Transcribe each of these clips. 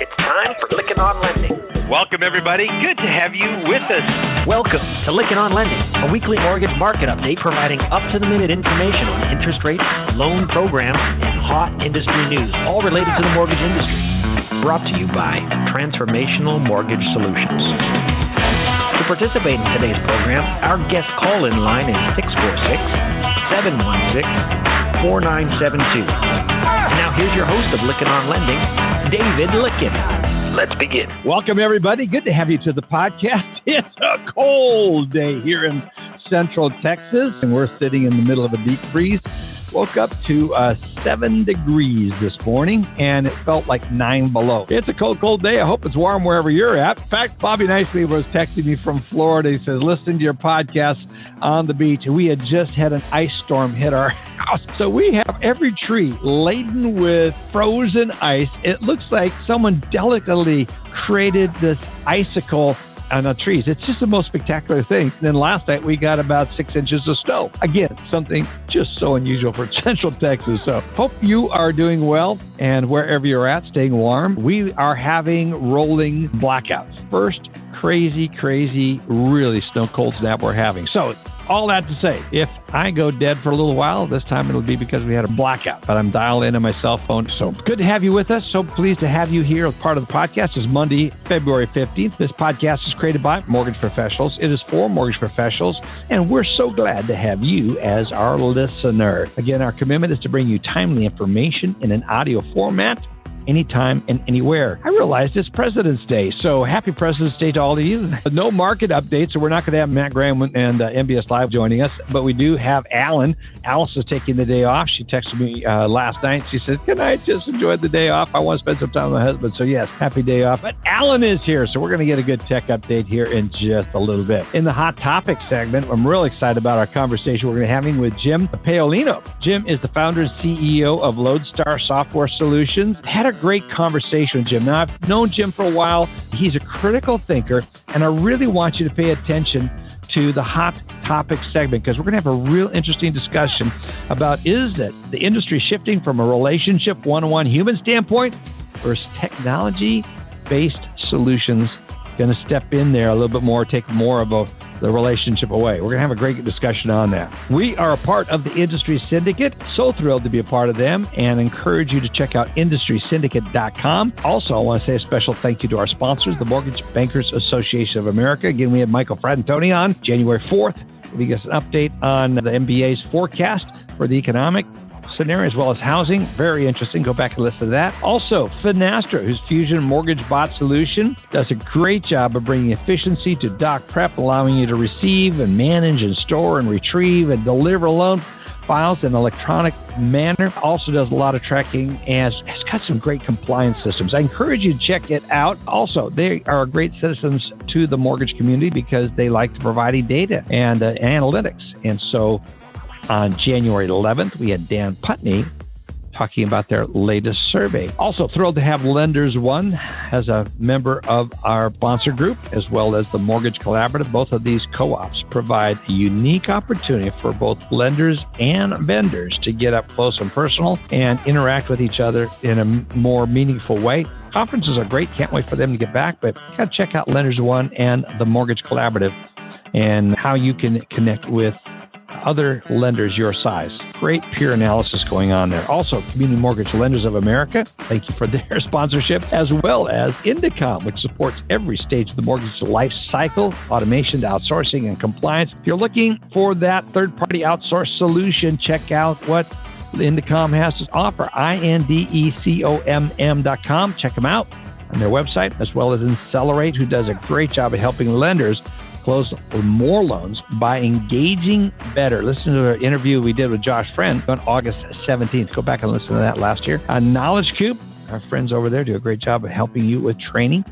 It's time for Lykken on Lending. Welcome, everybody. Good to have you with us. Welcome to Lykken on Lending, a weekly mortgage market update providing up to the minute information on interest rates, loan programs, and hot industry news, all related to the mortgage industry. Brought to you by Transformational Mortgage Solutions. To participate in today's program, our guest call in line is 646 716 4972. And now here's your host of Lykken on Lending, David Lykken. Let's begin. Welcome, everybody. Good to have you to the podcast. It's a cold day here in central Texas, and we're sitting in the middle of a deep freeze. Woke up to uh, seven degrees this morning, and it felt like nine below. It's a cold, cold day. I hope it's warm wherever you're at. In fact, Bobby Nicely was texting me from Florida. He says, "Listen to your podcast on the beach." We had just had an ice storm hit our house, so we have every tree laden with frozen ice. It looks like someone delicately created this icicle on the trees. It's just the most spectacular thing. And then last night we got about six inches of snow. Again, something just so unusual for Central Texas. So hope you are doing well and wherever you're at, staying warm. We are having rolling blackouts. First crazy, crazy, really snow cold snap we're having. So all that to say, if I go dead for a little while, this time it'll be because we had a blackout. But I'm dialed in on my cell phone. So good to have you with us. So pleased to have you here as part of the podcast. It's Monday, February 15th. This podcast is created by mortgage professionals. It is for mortgage professionals. And we're so glad to have you as our listener. Again, our commitment is to bring you timely information in an audio format anytime and anywhere. I realized it's President's Day, so happy President's Day to all of you. No market updates, so we're not going to have Matt Graham and uh, MBS Live joining us, but we do have Alan. Alice is taking the day off. She texted me uh, last night. She said, Can I just enjoy the day off? I want to spend some time with my husband. So, yes, happy day off. But Alan is here, so we're going to get a good tech update here in just a little bit. In the Hot Topic segment, I'm really excited about our conversation we're going to be having with Jim Paolino. Jim is the founder and CEO of Lodestar Software Solutions. Had a great conversation with Jim. Now, I've known Jim for a while. He's a critical thinker, and I really want you to pay attention to the hot topic segment because we're going to have a real interesting discussion about is it the industry shifting from a relationship one-on-one human standpoint versus technology based solutions going to step in there a little bit more, take more of a the relationship away. We're going to have a great discussion on that. We are a part of the Industry Syndicate. So thrilled to be a part of them and encourage you to check out industrysyndicate.com. Also, I want to say a special thank you to our sponsors, the Mortgage Bankers Association of America. Again, we had Michael Fratantoni on January 4th. We get an update on the MBA's forecast for the economic scenario as well as housing. Very interesting. Go back and listen to that. Also, Finastra, whose Fusion Mortgage Bot solution does a great job of bringing efficiency to doc prep, allowing you to receive and manage and store and retrieve and deliver loan files in an electronic manner. Also does a lot of tracking and has got some great compliance systems. I encourage you to check it out. Also, they are great citizens to the mortgage community because they like to providing data and uh, analytics. And so on January 11th, we had Dan Putney talking about their latest survey. Also thrilled to have Lenders One as a member of our sponsor group, as well as the Mortgage Collaborative. Both of these co-ops provide a unique opportunity for both lenders and vendors to get up close and personal and interact with each other in a more meaningful way. Conferences are great. Can't wait for them to get back, but you got to check out Lenders One and the Mortgage Collaborative and how you can connect with other lenders your size. Great peer analysis going on there. Also, Community Mortgage Lenders of America, thank you for their sponsorship, as well as Indecomm, which supports every stage of the mortgage life cycle, automation to outsourcing and compliance. If you're looking for that third party outsource solution, check out what Indecomm has to offer. I N D E C O M M.com. Check them out on their website, as well as Insellerate, who does a great job of helping lenders close more loans by engaging better. Listen to the interview we did with Josh Friend on August 17th. Go back and listen to that last year. On Knowledge Cube, our friends over there do a great job of helping you with training,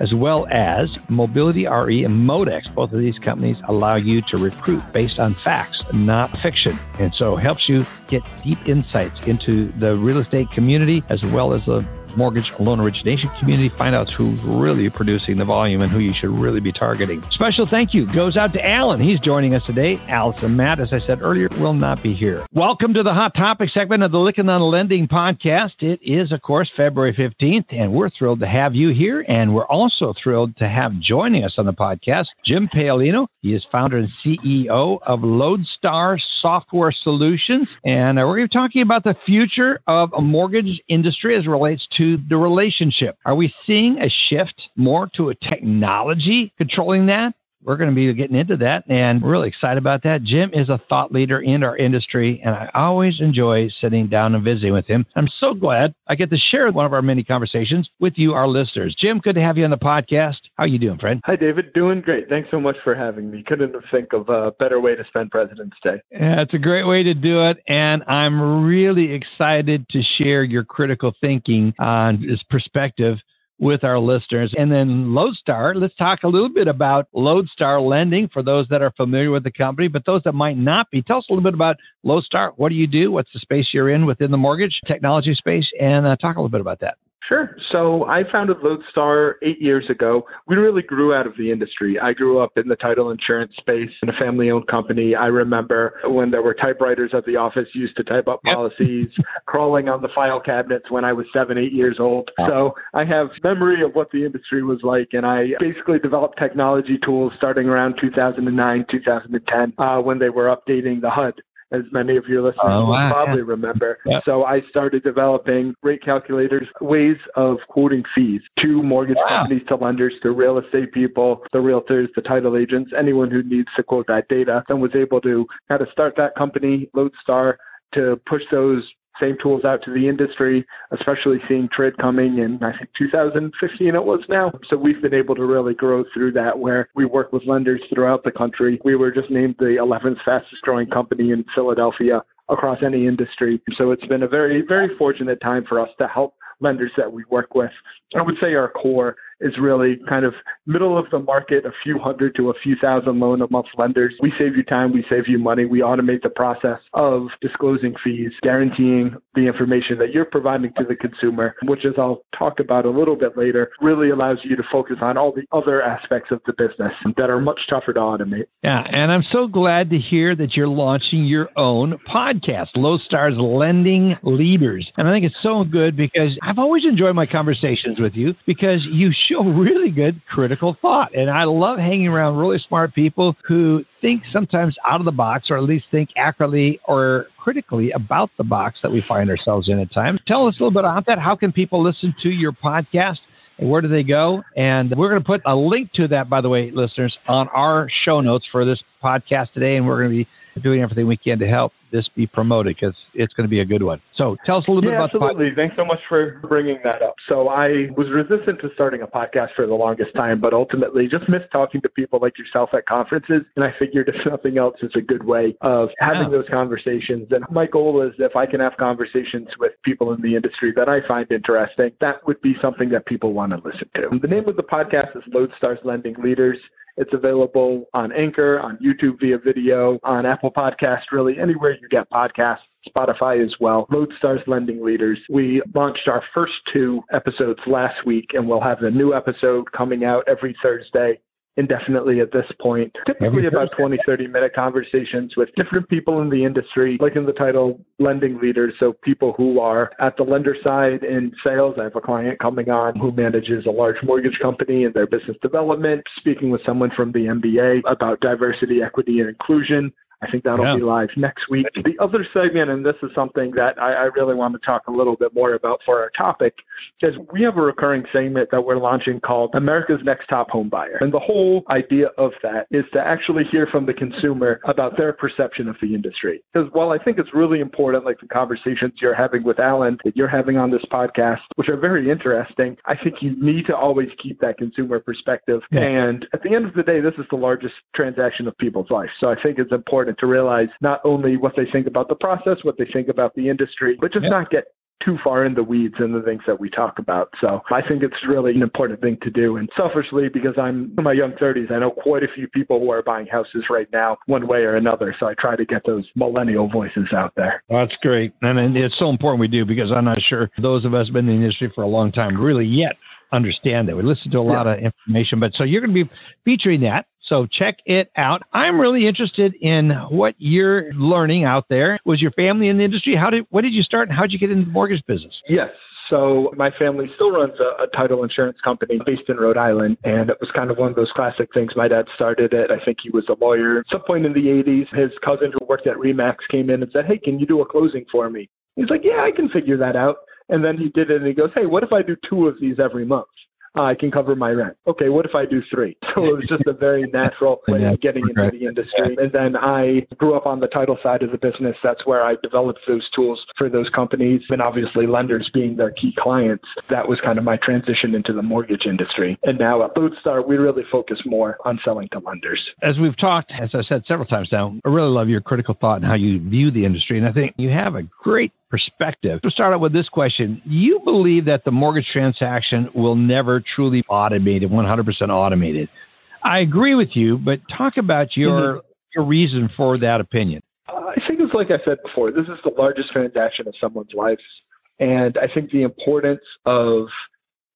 as well as Mobility RE and Modex. Both of these companies allow you to recruit based on facts, not fiction. And so helps you get deep insights into the real estate community as well as the mortgage loan origination community. Find out who's really producing the volume and who you should really be targeting. Special thank you goes out to Alan. He's joining us today. Allison Matt, as I said earlier, will not be here. Welcome to the Hot Topic segment of the Lykken on Lending podcast. It is, of course, February 15th, and we're thrilled to have you here. And we're also thrilled to have joining us on the podcast Jim Paolino. He is founder and CEO of Lodestar Software Solutions. And we're talking about the future of a mortgage industry as it relates to the relationship. Are we seeing a shift more to a technology controlling that? We're going to be getting into that and we're really excited about that. Jim is a thought leader in our industry and I always enjoy sitting down and visiting with him. I'm so glad I get to share one of our many conversations with you, our listeners. Jim, good to have you on the podcast. How are you doing, friend? Hi, David. Doing great. Thanks so much for having me. Couldn't think of a better way to spend President's Day. Yeah, it's a great way to do it. And I'm really excited to share your critical thinking on this perspective with our listeners. And then Lodestar, let's talk a little bit about Lodestar lending for those that are familiar with the company, but those that might not be. Tell us a little bit about Lodestar. What do you do? What's the space you're in within the mortgage technology space? And uh, talk a little bit about that. Sure. So I founded Lodestar eight years ago. We really grew out of the industry. I grew up in the title insurance space in a family owned company. I remember when there were typewriters at the office used to type up policies, crawling on the file cabinets when I was seven, eight years old. So I have memory of what the industry was like. And I basically developed technology tools starting around 2009, 2010, uh, when they were updating the HUD as many of your listeners oh, wow. will probably remember. Yep. So I started developing rate calculators, ways of quoting fees to mortgage wow. companies, to lenders, to real estate people, the realtors, the title agents, anyone who needs to quote that data, and was able to kind of start that company, Lodestar, to push those same tools out to the industry, especially seeing TRID coming in, I think 2015 it was now. So we've been able to really grow through that where we work with lenders throughout the country. We were just named the 11th fastest growing company in Philadelphia across any industry. So it's been a very, very fortunate time for us to help lenders that we work with. I would say our core is really kind of middle of the market, a few hundred to a few thousand loan a month lenders. We save you time, we save you money, we automate the process of disclosing fees, guaranteeing the information that you're providing to the consumer, which as I'll talk about a little bit later, really allows you to focus on all the other aspects of the business that are much tougher to automate. Yeah, and I'm so glad to hear that you're launching your own podcast, Lodestar's Lending Leaders. And I think it's so good because I've always enjoyed my conversations with you because you show really good critical thought. And I love hanging around really smart people who think sometimes out of the box or at least think accurately or critically about the box that we find ourselves in at times. Tell us a little bit about that. How can people listen to your podcast? Where do they go? And we're going to put a link to that, by the way, listeners, on our show notes for this podcast today. And we're going to be doing everything we can to help this be promoted because it's going to be a good one. So tell us a little yeah, bit about absolutely. the podcast. Thanks so much for bringing that up. So I was resistant to starting a podcast for the longest time, but ultimately just missed talking to people like yourself at conferences. And I figured if nothing else, it's a good way of having yeah. those conversations. And my goal is if I can have conversations with people in the industry that I find interesting, that would be something that people want to listen to. The name of the podcast is Lodestar's Lending Leaders. It's available on Anchor, on YouTube via video, on Apple Podcast, really anywhere you get podcasts. Spotify as well. Lodestar's Lending Leaders. We launched our first two episodes last week, and we'll have a new episode coming out every Thursday indefinitely at this point. Typically about 20, 30 minute conversations with different people in the industry, like in the title, lending leaders. So people who are at the lender side in sales. I have a client coming on who manages a large mortgage company and their business development, speaking with someone from the MBA about diversity, equity, and inclusion. I think that'll yeah. be live next week. The other segment, and this is something that I, I, really want to talk a little bit more about for our topic, is we have a recurring segment that we're launching called America's Next Top Home Buyer. And the whole idea of that is to actually hear from the consumer about their perception of the industry. Because while I think it's really important, like the conversations you're having with Alan, that you're having on this podcast, which are very interesting, I think you need to always keep that consumer perspective. Yeah. And at the end of the day, this is the largest transaction of people's life. So I think it's important to realize not only what they think about the process, what they think about the industry, but just not get too far in the weeds in the things that we talk about. So I think it's really an important thing to do. And selfishly, because I'm in my young 30s, I know quite a few people who are buying houses right now, one way or another. So I try to get those millennial voices out there. That's great. And it's so important we do because I'm not sure those of us been in the industry for a long time really yet understand that. We listen to a lot yeah. of information, but so you're going to be featuring that. So check it out. I'm really interested in what you're learning out there. Was your family in the industry? How did what did you start and how did you get into the mortgage business? Yes. So my family still runs a, a, title insurance company based in Rhode Island, and it was kind of one of those classic things. My dad started it. I think he was a lawyer. At some point in the 80s, his cousin who worked at Remax came in and said, "Hey, can you do a closing for me?" He's like, "Yeah, I can figure that out." And then he did it and he goes, Hey, what if I do two of these every month? Uh, I can cover my rent. Okay, what if I do three? So it was just a very natural way of getting into the industry. And then I grew up on the title side of the business. That's where I developed those tools for those companies. And obviously, lenders being their key clients, that was kind of my transition into the mortgage industry. And now at Lodestar, we really focus more on selling to lenders. As we've talked, as I said several times now, I really love your critical thought and how you view the industry. And I think you have a great perspective. To start out with this question, you believe that the mortgage transaction will never truly be automated, 100% automated. I agree with you, but talk about your mm-hmm. your reason for that opinion. I think it's like I said before. This is the largest transaction of someone's life, and I think the importance of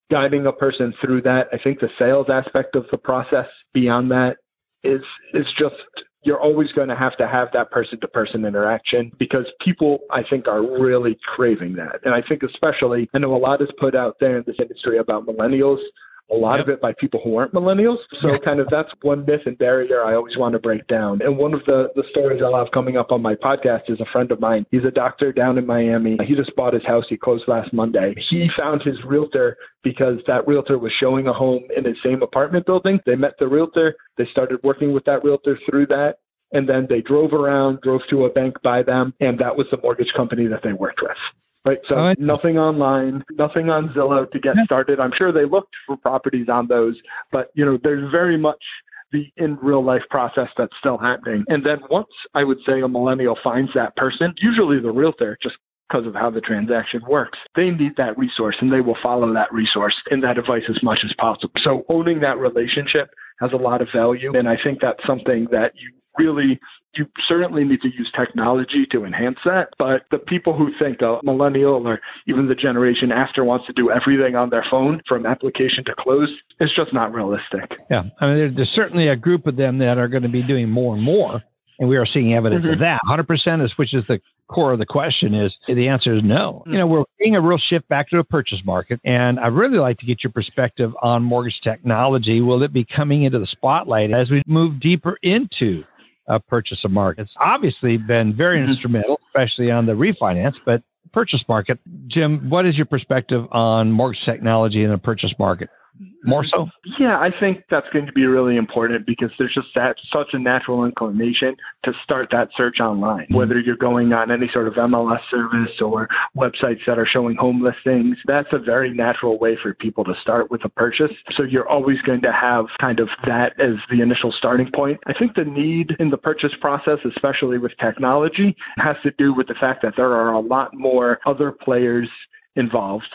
guiding a person through that. I think the sales aspect of the process beyond that is is just you're always going to have to have that person to person interaction because people, I think, are really craving that. And I think, especially, I know a lot is put out there in this industry about millennials a lot yep. of it by people who aren't millennials. So kind of that's one myth and barrier I always want to break down. And one of the, the stories I'll have coming up on my podcast is a friend of mine. He's a doctor down in Miami. He just bought his house. He closed last Monday. He found his realtor because that realtor was showing a home in the same apartment building. They met the realtor. They started working with that realtor through that. And then they drove around, drove to a bank by them, and that was the mortgage company that they worked with right? So oh, right. nothing online, nothing on Zillow to get started. I'm sure they looked for properties on those, but you know, there's very much the in real life process that's still happening. And then once I would say a millennial finds that person, usually the realtor just because of how the transaction works. They need that resource and they will follow that resource and that advice as much as possible. So owning that relationship has a lot of value. And I think that's something that you really you certainly need to use technology to enhance that. But the people who think a millennial or even the generation after wants to do everything on their phone from application to close, it's just not realistic. Yeah. I mean, there's certainly a group of them that are going to be doing more and more. And we are seeing evidence mm-hmm. of that. 100% is, which is the core of the question is the answer is no. Mm-hmm. You know, we're seeing a real shift back to a purchase market. And I'd really like to get your perspective on mortgage technology. Will it be coming into the spotlight as we move deeper into uh, purchase of market. It's obviously been very mm-hmm. instrumental, especially on the refinance, but purchase market. Jim, what is your perspective on mortgage technology in the purchase market? More so? Yeah, I think that's going to be really important because there's just that such a natural inclination to start that search online. Mm-hmm. Whether you're going on any sort of MLS service or websites that are showing home listings, that's a very natural way for people to start with a purchase. So you're always going to have kind of that as the initial starting point. I think the need in the purchase process, especially with technology, has to do with the fact that there are a lot more other players involved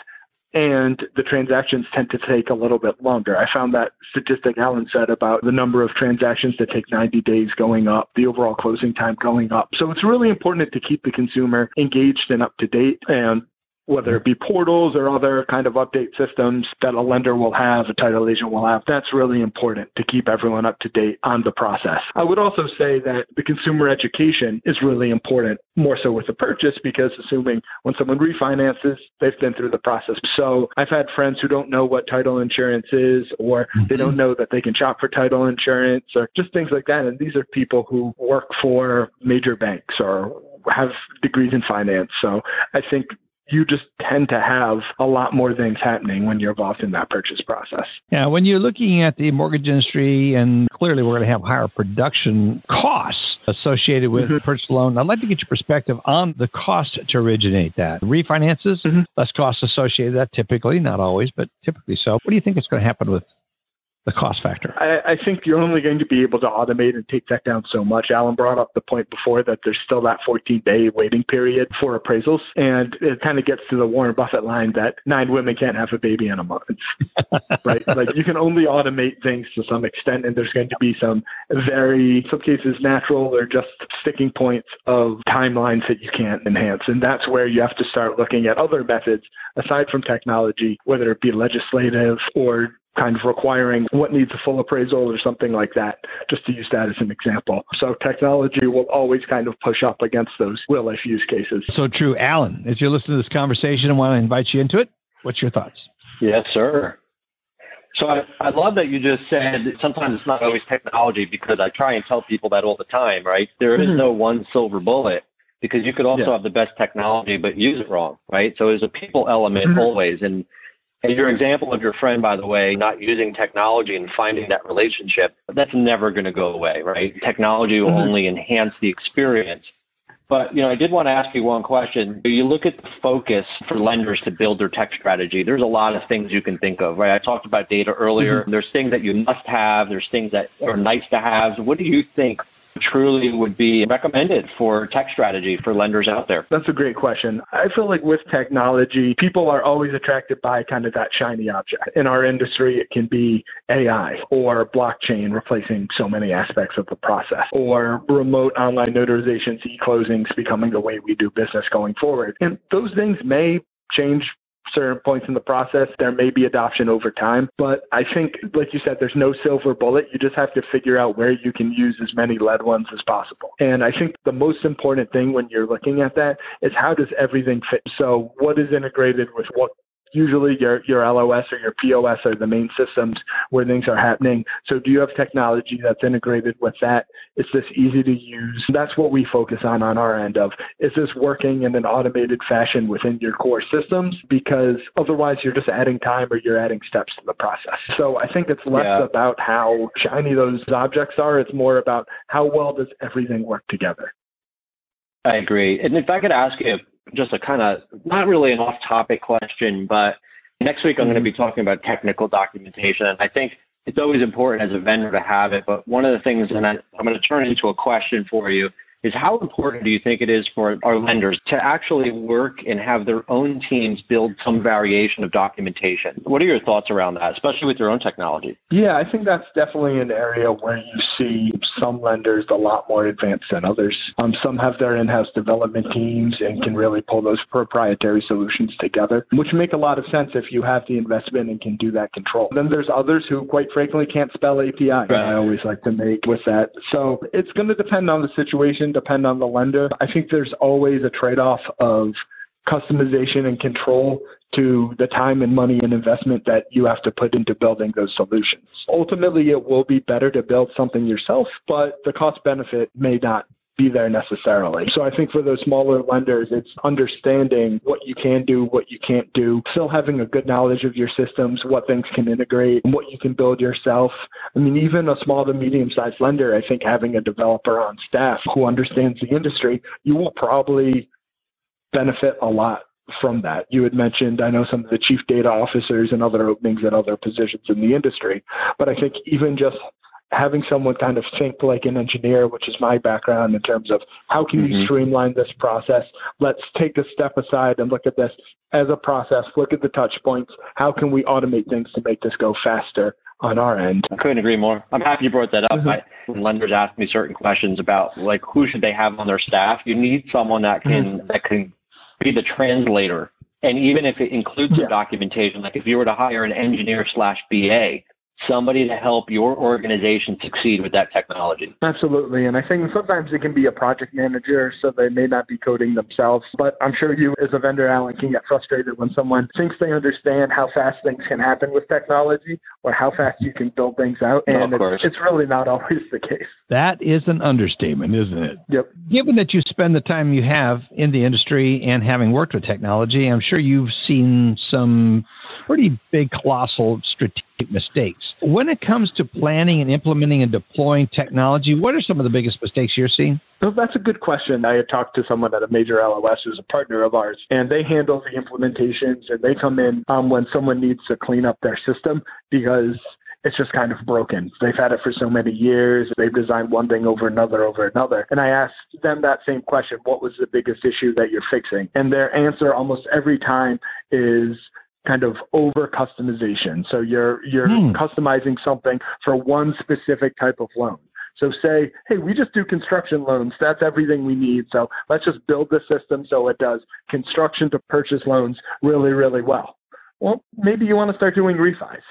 and the transactions tend to take a little bit longer. I found that statistic Alan said about the number of transactions that take 90 days going up, the overall closing time going up. So it's really important to keep the consumer engaged and up to date. And whether it be portals or other kind of update systems that a lender will have, a title agent will have. That's really important to keep everyone up to date on the process. I would also say that the consumer education is really important, more so with the purchase, because assuming when someone refinances, they've been through the process. So I've had friends who don't know what title insurance is, or mm-hmm. they don't know that they can shop for title insurance, or just things like that. And these are people who work for major banks or have degrees in finance. So I think you just tend to have a lot more things happening when you're involved in that purchase process. Yeah, when you're looking at the mortgage industry, and clearly we're going to have higher production costs associated with mm-hmm. purchase loan, I'd like to get your perspective on the cost to originate that. Refinances, mm-hmm. less costs associated with that typically, not always, but typically so. What do you think is going to happen with the cost factor? I, I think you're only going to be able to automate and take that down so much. Alan brought up the point before that there's still that 14 day waiting period for appraisals. And it kind of gets to the Warren Buffett line that nine women can't have a baby in a month, right? Like you can only automate things to some extent, and there's going to be some very, some cases, natural or just sticking points of timelines that you can't enhance. And that's where you have to start looking at other methods aside from technology, whether it be legislative or kind of requiring what needs a full appraisal or something like that, just to use that as an example. So technology will always kind of push up against those real life use cases. So true. Alan, as you listen to this conversation and want to invite you into it, what's your thoughts? Yes, sir. So I, I love that you just said sometimes it's not always technology because I try and tell people that all the time, right? There is mm-hmm. no one silver bullet because you could also yeah. have the best technology but use it wrong, right? So there's a people element mm-hmm. always and and your example of your friend, by the way, not using technology and finding that relationship, that's never going to go away, right? Technology will mm-hmm. only enhance the experience. But you know, I did want to ask you one question. Do you look at the focus for lenders to build their tech strategy? There's a lot of things you can think of, right? I talked about data earlier. Mm-hmm. There's things that you must have. There's things that are nice to have. What do you think truly would be recommended for tech strategy for lenders out there? That's a great question. I feel like with technology, people are always attracted by kind of that shiny object. In our industry, it can be AI or blockchain replacing so many aspects of the process, or remote online notarizations, e closings becoming the way we do business going forward. And those things may change certain points in the process, there may be adoption over time. But I think, like you said, there's no silver bullet. You just have to figure out where you can use as many lead ones as possible. And I think the most important thing when you're looking at that is how does everything fit? So, what is integrated with what usually your, your LOS or your POS are the main systems where things are happening. So do you have technology that's integrated with that? Is this easy to use? That's what we focus on on our end of, is this working in an automated fashion within your core systems? Because otherwise you're just adding time or you're adding steps to the process. So I think it's less yeah. about how shiny those objects are. It's more about how well does everything work together. I agree. And if I could ask you just a kind of not really an off topic question, but next week I'm going to mm-hmm. be talking about technical documentation. And I think it's always important as a vendor to have it. But one of the things, and I, I'm going to turn it into a question for you, is how important do you think it is for our lenders to actually work and have their own teams build some variation of documentation? What are your thoughts around that, especially with your own technology? Yeah, I think that's definitely an area where you see some lenders a lot more advanced than others. Um, some have their in-house development teams and can really pull those proprietary solutions together, which make a lot of sense if you have the investment and can do that control. Then there's others who, quite frankly, can't spell API. Right. I always like to make with that. So it's going to depend on the situation depend on the lender. I think there's always a trade off of customization and control to the time and money and investment that you have to put into building those solutions. Ultimately, it will be better to build something yourself, but the cost benefit may not be there necessarily. So I think for those smaller lenders, it's understanding what you can do, what you can't do, still having a good knowledge of your systems, what things can integrate, and what you can build yourself. I mean, even a small to medium sized lender, I think having a developer on staff who understands the industry, you will probably benefit a lot from that. You had mentioned, I know some of the chief data officers and other openings at other positions in the industry, but I think even just having someone kind of think like an engineer, which is my background in terms of how can mm-hmm. you streamline this process? Let's take a step aside and look at this as a process, look at the touch points. How can we automate things to make this go faster on our end? I couldn't agree more. I'm happy you brought that up. Mm-hmm. I, when lenders ask me certain questions about like who should they have on their staff, you need someone that can mm-hmm. that can be the translator. And even if it includes yeah. some documentation, like if you were to hire an engineer slash BA, somebody to help your organization succeed with that technology. Absolutely. And I think sometimes it can be a project manager, so they may not be coding themselves. But I'm sure you, as a vendor, Alan, can get frustrated when someone thinks they understand how fast things can happen with technology or how fast you can build things out. And no, it's, it's really not always the case. That is an understatement, isn't it? Yep. Given that you spend the time you have in the industry and having worked with technology, I'm sure you've seen some pretty big, colossal strategic mistakes. When it comes to planning and implementing and deploying technology, what are some of the biggest mistakes you're seeing? Well, that's a good question. I talked to someone at a major LOS who's a partner of ours, and they handle the implementations and they come in um, when someone needs to clean up their system because it's just kind of broken. They've had it for so many years. They've designed one thing over another over another. And I asked them that same question, what was the biggest issue that you're fixing? And their answer almost every time is kind of over customization. So you're you're hmm. customizing something for one specific type of loan. So say, hey, we just do construction loans. That's everything we need. So let's just build the system so it does construction to purchase loans really, really well. Well, maybe you want to start doing refis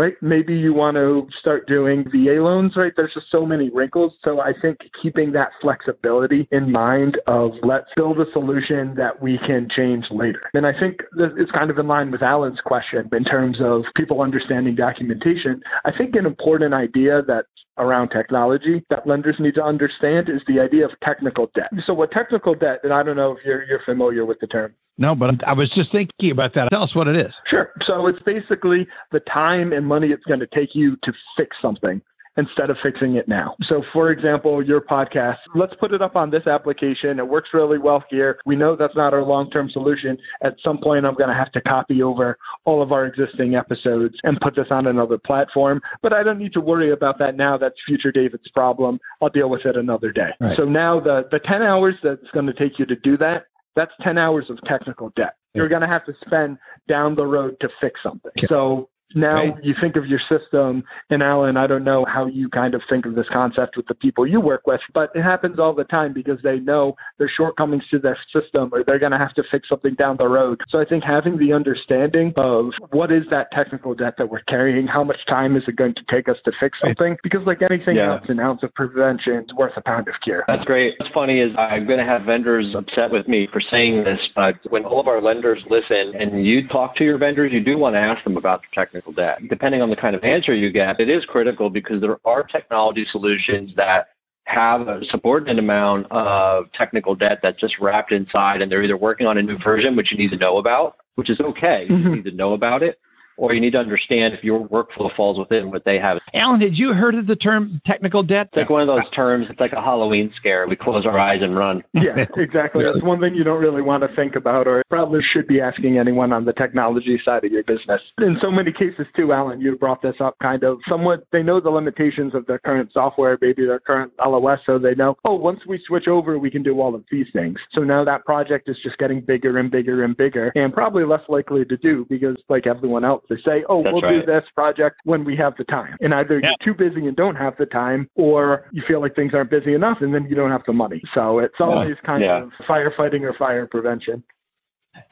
right? Maybe you want to start doing VA loans, right? There's just so many wrinkles. So I think keeping that flexibility in mind of let's build a solution that we can change later. And I think it's kind of in line with Alan's question in terms of people understanding documentation. I think an important idea that around technology that lenders need to understand is the idea of technical debt. So what technical debt, and I don't know if you're, you're familiar with the term. No, but I was just thinking about that. Tell us what it is. Sure. So it's basically the time and money it's going to take you to fix something instead of fixing it now. So, for example, your podcast, let's put it up on this application. It works really well here. We know that's not our long term solution. At some point, I'm going to have to copy over all of our existing episodes and put this on another platform. But I don't need to worry about that now. That's future David's problem. I'll deal with it another day. Right. So now the, the 10 hours that's going to take you to do that, that's 10 hours of technical debt. You're going to have to spend down the road to fix something. So now right. you think of your system, and Alan, I don't know how you kind of think of this concept with the people you work with, but it happens all the time because they know their shortcomings to their system or they're going to have to fix something down the road. So I think having the understanding of what is that technical debt that we're carrying, how much time is it going to take us to fix something, because like anything yeah. else, an ounce of prevention is worth a pound of cure. That's great. What's funny is I'm going to have vendors upset with me for saying this, but when all of our lenders listen and you talk to your vendors, you do want to ask them about the technical technical debt. Depending on the kind of answer you get, it is critical because there are technology solutions that have a subordinate amount of technical debt that's just wrapped inside, and they're either working on a new version, which you need to know about, which is okay. Mm-hmm. You need to know about it, or you need to understand if your workflow falls within what they have. Alan, had you heard of the term technical debt? It's like one of those terms, it's like a Halloween scare. We close our eyes and run. Yeah, exactly. That's one thing you don't really want to think about or probably should be asking anyone on the technology side of your business. In so many cases, too, Alan, you brought this up kind of somewhat, they know the limitations of their current software, maybe their current LOS, so they know, oh, once we switch over, we can do all of these things. So now that project is just getting bigger and bigger and bigger and probably less likely to do because, like everyone else, they say, oh, That's we'll right. do this project when we have the time. And either yeah. you're too busy and don't have the time, or you feel like things aren't busy enough and then you don't have the money. So it's always yeah. kind yeah. of firefighting or fire prevention.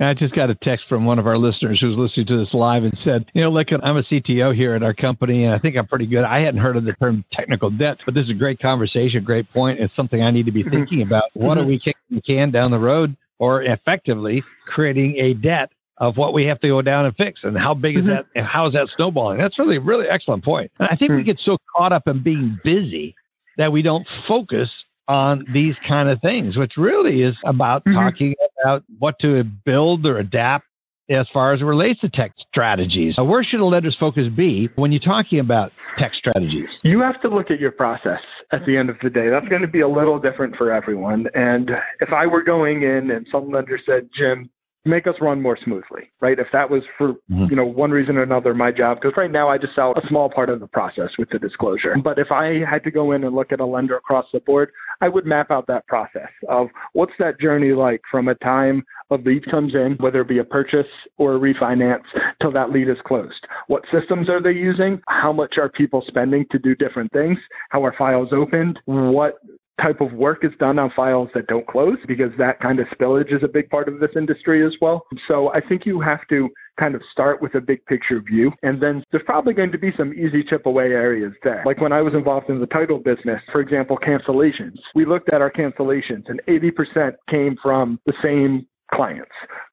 I just got a text from one of our listeners who's listening to this live and said, you know, look, I'm a CTO here at our company, and I think I'm pretty good. I hadn't heard of the term technical debt, but this is a great conversation, great point. It's something I need to be mm-hmm. thinking about. What are we kicking the can down the road, or effectively creating a debt of what we have to go down and fix and how big mm-hmm. is that and how is that snowballing that's really really excellent point. point and i think mm-hmm. we hmm. get so caught up in being busy that we don't focus on these kind of things which really is about mm-hmm. talking about what to build or adapt as far as it relates to tech strategies. where should a lender's focus be when you're talking about tech strategies? You have to look at your process at the end of the day. That's going to be a little different for everyone. And if I were going in and some lender said, Jim, make us run more smoothly, right? If that was for, mm-hmm. you know, one reason or another, my job, because right now I just sell a small part of the process with the disclosure. But if I had to go in and look at a lender across the board, I would map out that process of what's that journey like from a time a lead comes in, whether it be a purchase or a refinance, till that lead is closed. What systems are they using? How much are people spending to do different things? How are files opened? What type of work is done on files that don't close because that kind of spillage is a big part of this industry as well. So I think you have to kind of start with a big picture view and then there's probably going to be some easy chip away areas there. Like when I was involved in the title business, for example, cancellations. We looked at our cancellations and 80% came from the same clients.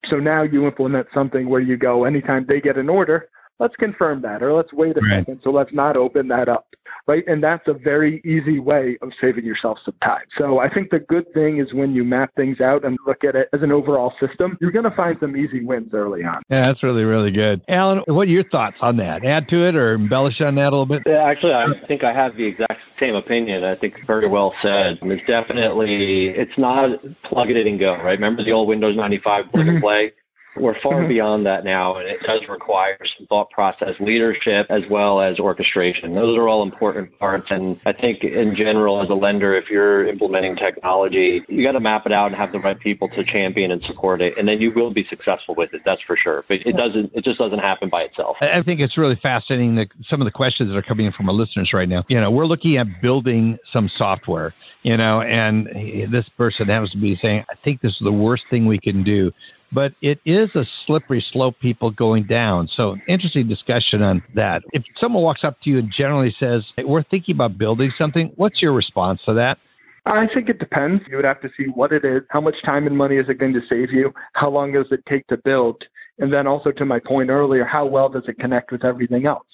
So now you implement something where you go anytime they get an order, let's confirm that or let's wait a right. second so let's not open that up right? And that's a very easy way of saving yourself some time. So i think the good thing is when you map things out and look at it as an overall system you're going to find some easy wins early on. Yeah that's really really good. Alan what are your thoughts on that? Add to it or embellish on that a little bit? Yeah, actually i think i have the exact same opinion. I think very well said. It's definitely it's not plug it in and go right? Remember the old windows 95 plug and mm-hmm. play We're far Mhm. beyond that now, and it does require some thought process leadership as well as orchestration. Those are all important parts. And I think in general, as a lender, if you're implementing technology, you got to map it out and have the right people to champion and support it, and then you will be successful with it. That's for sure. But it doesn't. It just doesn't happen by itself. I I think it's really fascinating that some of the questions that are coming in from our listeners right now. You know, we're looking at building some software, you know, and this person happens to be saying, I think this is the worst thing we can do. But it is a slippery slope, people going down. So, interesting discussion on that. If someone walks up to you and generally says, hey, We're thinking about building something, what's your response to that? I think it depends. You would have to see what it is, how much time and money is it going to save you, how long does it take to build, and then also to my point earlier, how well does it connect with everything else?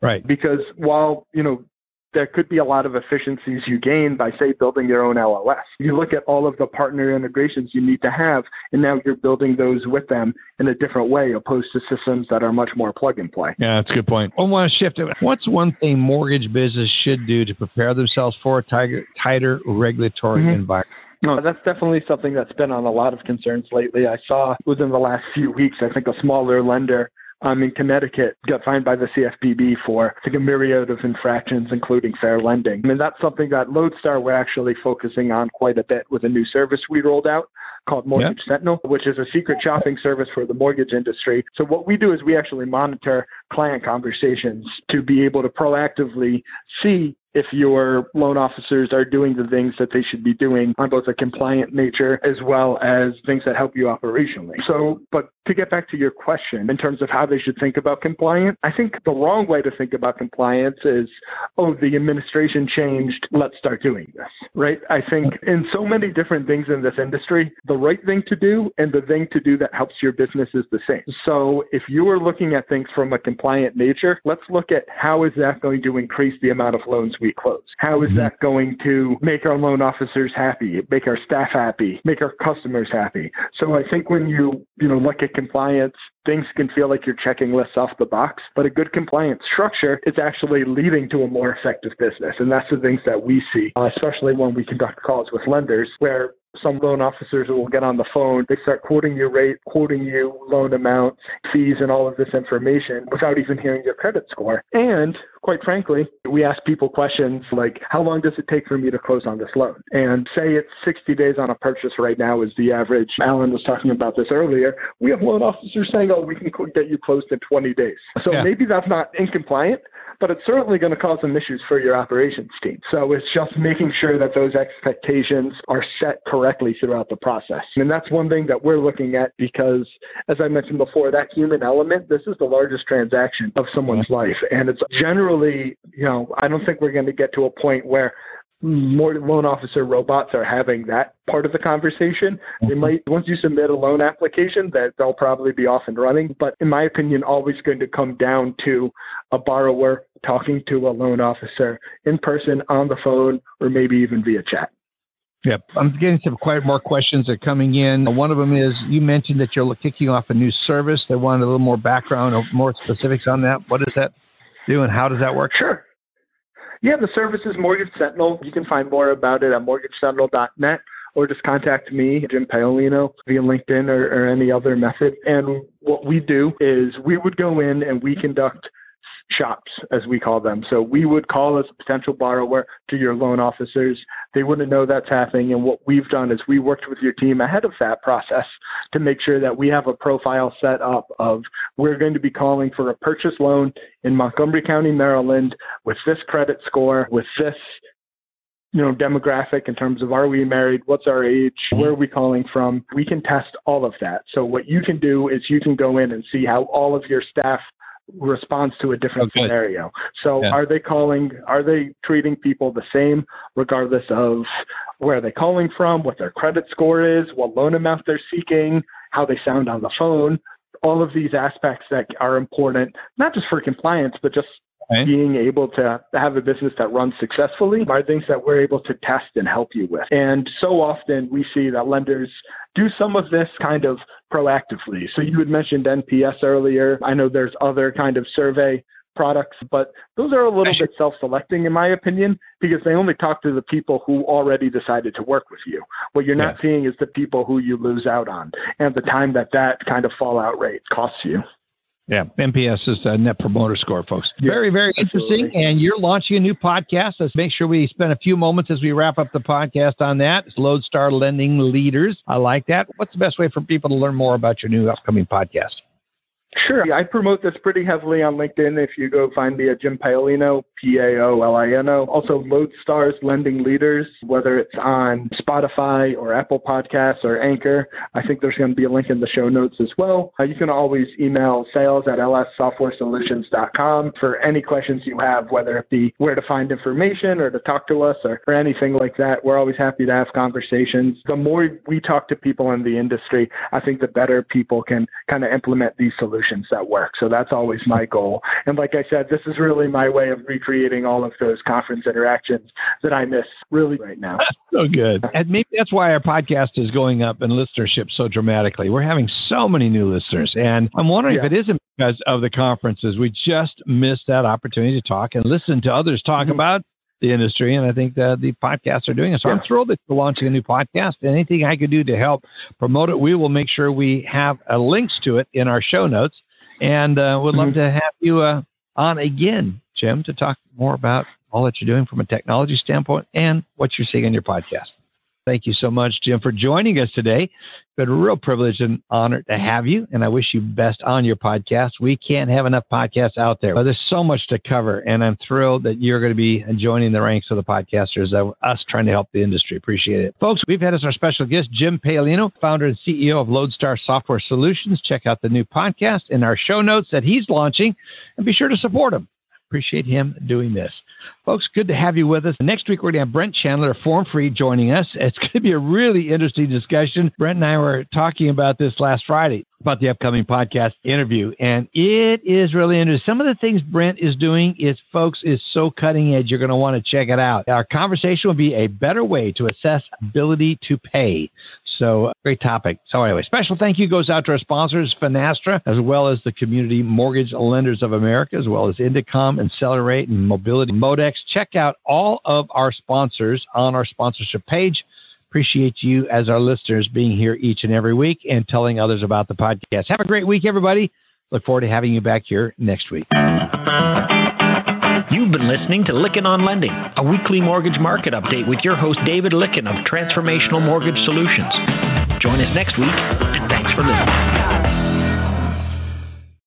Right. Because while, you know, there could be a lot of efficiencies you gain by, say, building your own LOS. You look at all of the partner integrations you need to have, and now you're building those with them in a different way, opposed to systems that are much more plug and play. Yeah, that's a good point. I want to shift. What's one thing mortgage business should do to prepare themselves for a tighter, tighter regulatory Mhm. environment? No, that's definitely something that's been on a lot of concerns lately. I saw within the last few weeks, I think a smaller lender um, in Connecticut got fined by the CFPB for I think a myriad of infractions, including fair lending. I mean, that's something that Lodestar we're actually focusing on quite a bit with a new service we rolled out called Mortgage Sentinel, which is a secret shopping service for the mortgage industry. So what we do is we actually monitor client conversations to be able to proactively see if your loan officers are doing the things that they should be doing on both a compliant nature as well as things that help you operationally. So, but to get back to your question in terms of how they should think about compliance, I think the wrong way to think about compliance is, oh, the administration changed, let's start doing this, right? I think in so many different things in this industry, the right thing to do and the thing to do that helps your business is the same. So if you are looking at things from a compliant nature, let's look at how is that going to increase the amount of loans we close? How is that going to make our loan officers happy, make our staff happy, make our customers happy? So I think when you, you know, look at compliance, things can feel like you're checking lists off the box, but a good compliance structure is actually leading to a more effective business. And that's the things that we see, uh, especially when we conduct calls with lenders where some loan officers will get on the phone, they start quoting you rate, quoting you loan amount, fees, and all of this information without even hearing your credit score. And quite frankly, we ask people questions like, how long does it take for me to close on this loan? And say it's 60 days on a purchase right now is the average. Alan was talking about this earlier. We have loan officers saying, oh, we can get you closed in 20 days. So Yeah. maybe that's not in incompliant, but it's certainly going to cause some issues for your operations team. So it's just making sure that those expectations are set correctly throughout the process. And that's one thing that we're looking at because, as I mentioned before, that human element, this is the largest transaction of someone's life. And it's generally, you know, I don't think we're going to get to a point where more loan officer robots are having that part of the conversation. They mm-hmm. might once you submit a loan application that they'll probably be off and running. But in my opinion, always going to come down to a borrower talking to a loan officer in person, on the phone, or maybe even via chat. Yep. I'm getting some quite more questions that are coming in. One of them is you mentioned that you're kicking off a new service. They wanted a little more background or more specifics on that. What does that do and how does that work? Sure. Yeah, the service is Mortgage Sentinel. You can find more about it at mortgagesentinel.net or just contact me, Jim Paolino, via LinkedIn or, or any other method. And what we do is we would go in and we conduct shops, as we call them. So we would call as a potential borrower to your loan officers. They wouldn't know that's happening. And what we've done is we worked with your team ahead of that process to make sure that we have a profile set up of we're going to be calling for a purchase loan in Montgomery County, Maryland, with this credit score, with this you know, demographic in terms of are we married, what's our age, where are we calling from. We can test all of that. So what you can do is you can go in and see how all of your staff responds to a different scenario. So Yeah. are they calling are they treating people the same regardless of where they're calling from, what their credit score is, what loan amount they're seeking, how they sound on the phone, all of these aspects that are important, not just for compliance, but just Right. being able to have a business that runs successfully are things that we're able to test and help you with. And so often we see that lenders do some of this kind of proactively. So you had mentioned NPS earlier. I know there's other kind of survey products, but those are a little bit self-selecting in my opinion because they only talk to the people who already decided to work with you. What you're not yeah. seeing is the people who you lose out on and the time that that kind of fallout rate costs you. Yeah, NPS is a net promoter score, folks. Yeah, very, very absolutely. interesting. And you're launching a new podcast. Let's make sure we spend a few moments as we wrap up the podcast on that. It's Lodestar Lending Leaders. I like that. What's the best way for people to learn more about your new upcoming podcast? Sure. I promote this pretty heavily on LinkedIn. If you go find me at Jim Paolino, P A O L I N O. Also, Lodestars Lending Leaders, whether it's on Spotify or Apple Podcasts or Anchor. I think there's going to be a link in the show notes as well. Uh, you can always email sales at lssoftwaresolutions.com for any questions you have, whether it be where to find information or to talk to us or, or anything like that. We're always happy to have conversations. The more we talk to people in the industry, I think the better people can kind of implement these solutions solutions that work. So that's always my goal. And like I said, this is really my way of recreating all of those conference interactions that I miss really right now. so good. And maybe that's why our podcast is going up in listenership so dramatically. We're having so many new listeners. And I'm wondering yeah. if it isn't because of the conferences. We just missed that opportunity to talk and listen to others talk mm-hmm. about the industry, and I think that the podcasts are doing it. So yeah. I'm thrilled that you're launching a new podcast. Anything I could do to help promote it, we will make sure we have uh, links to it in our show notes, and uh, would love mm-hmm. to have you uh, on again, Jim, to talk more about all that you're doing from a technology standpoint and what you're seeing in your podcast. Thank you so much, Jim, for joining us today. It's been a real privilege and honor to have you, and I wish you best on your podcast. We can't have enough podcasts out there, but there's so much to cover, and I'm thrilled that you're going to be joining the ranks of the podcasters of us trying to help the industry. Appreciate it. Folks, we've had as our special guest Jim Paolino, founder and CEO of Lodestar Software Solutions. Check out the new podcast in our show notes that he's launching, and be sure to support him. Appreciate him doing this. Folks, good to have you with us. Next week, we're going to have Brent Chandler FormFree joining us. It's going to be a really interesting discussion. Brent and I were talking about this last Friday about the upcoming podcast interview, and it is really interesting. Some of the things Brent is doing is, folks, is so cutting edge. You're going to want to check it out. Our conversation will be a better way to assess ability to pay. So, great topic. So, anyway, special thank you goes out to our sponsors, Finastra, as well as the Community Mortgage Lenders of America, as well as Indecomm, Insellerate, and Mobility Modex. Check out all of our sponsors on our sponsorship page. Appreciate you as our listeners being here each and every week and telling others about the podcast. Have a great week, everybody. Look forward to having you back here next week. You've been listening to Lykken on Lending, a weekly mortgage market update with your host, David Lykken of Transformational Mortgage Solutions. Join us next week, and thanks for listening.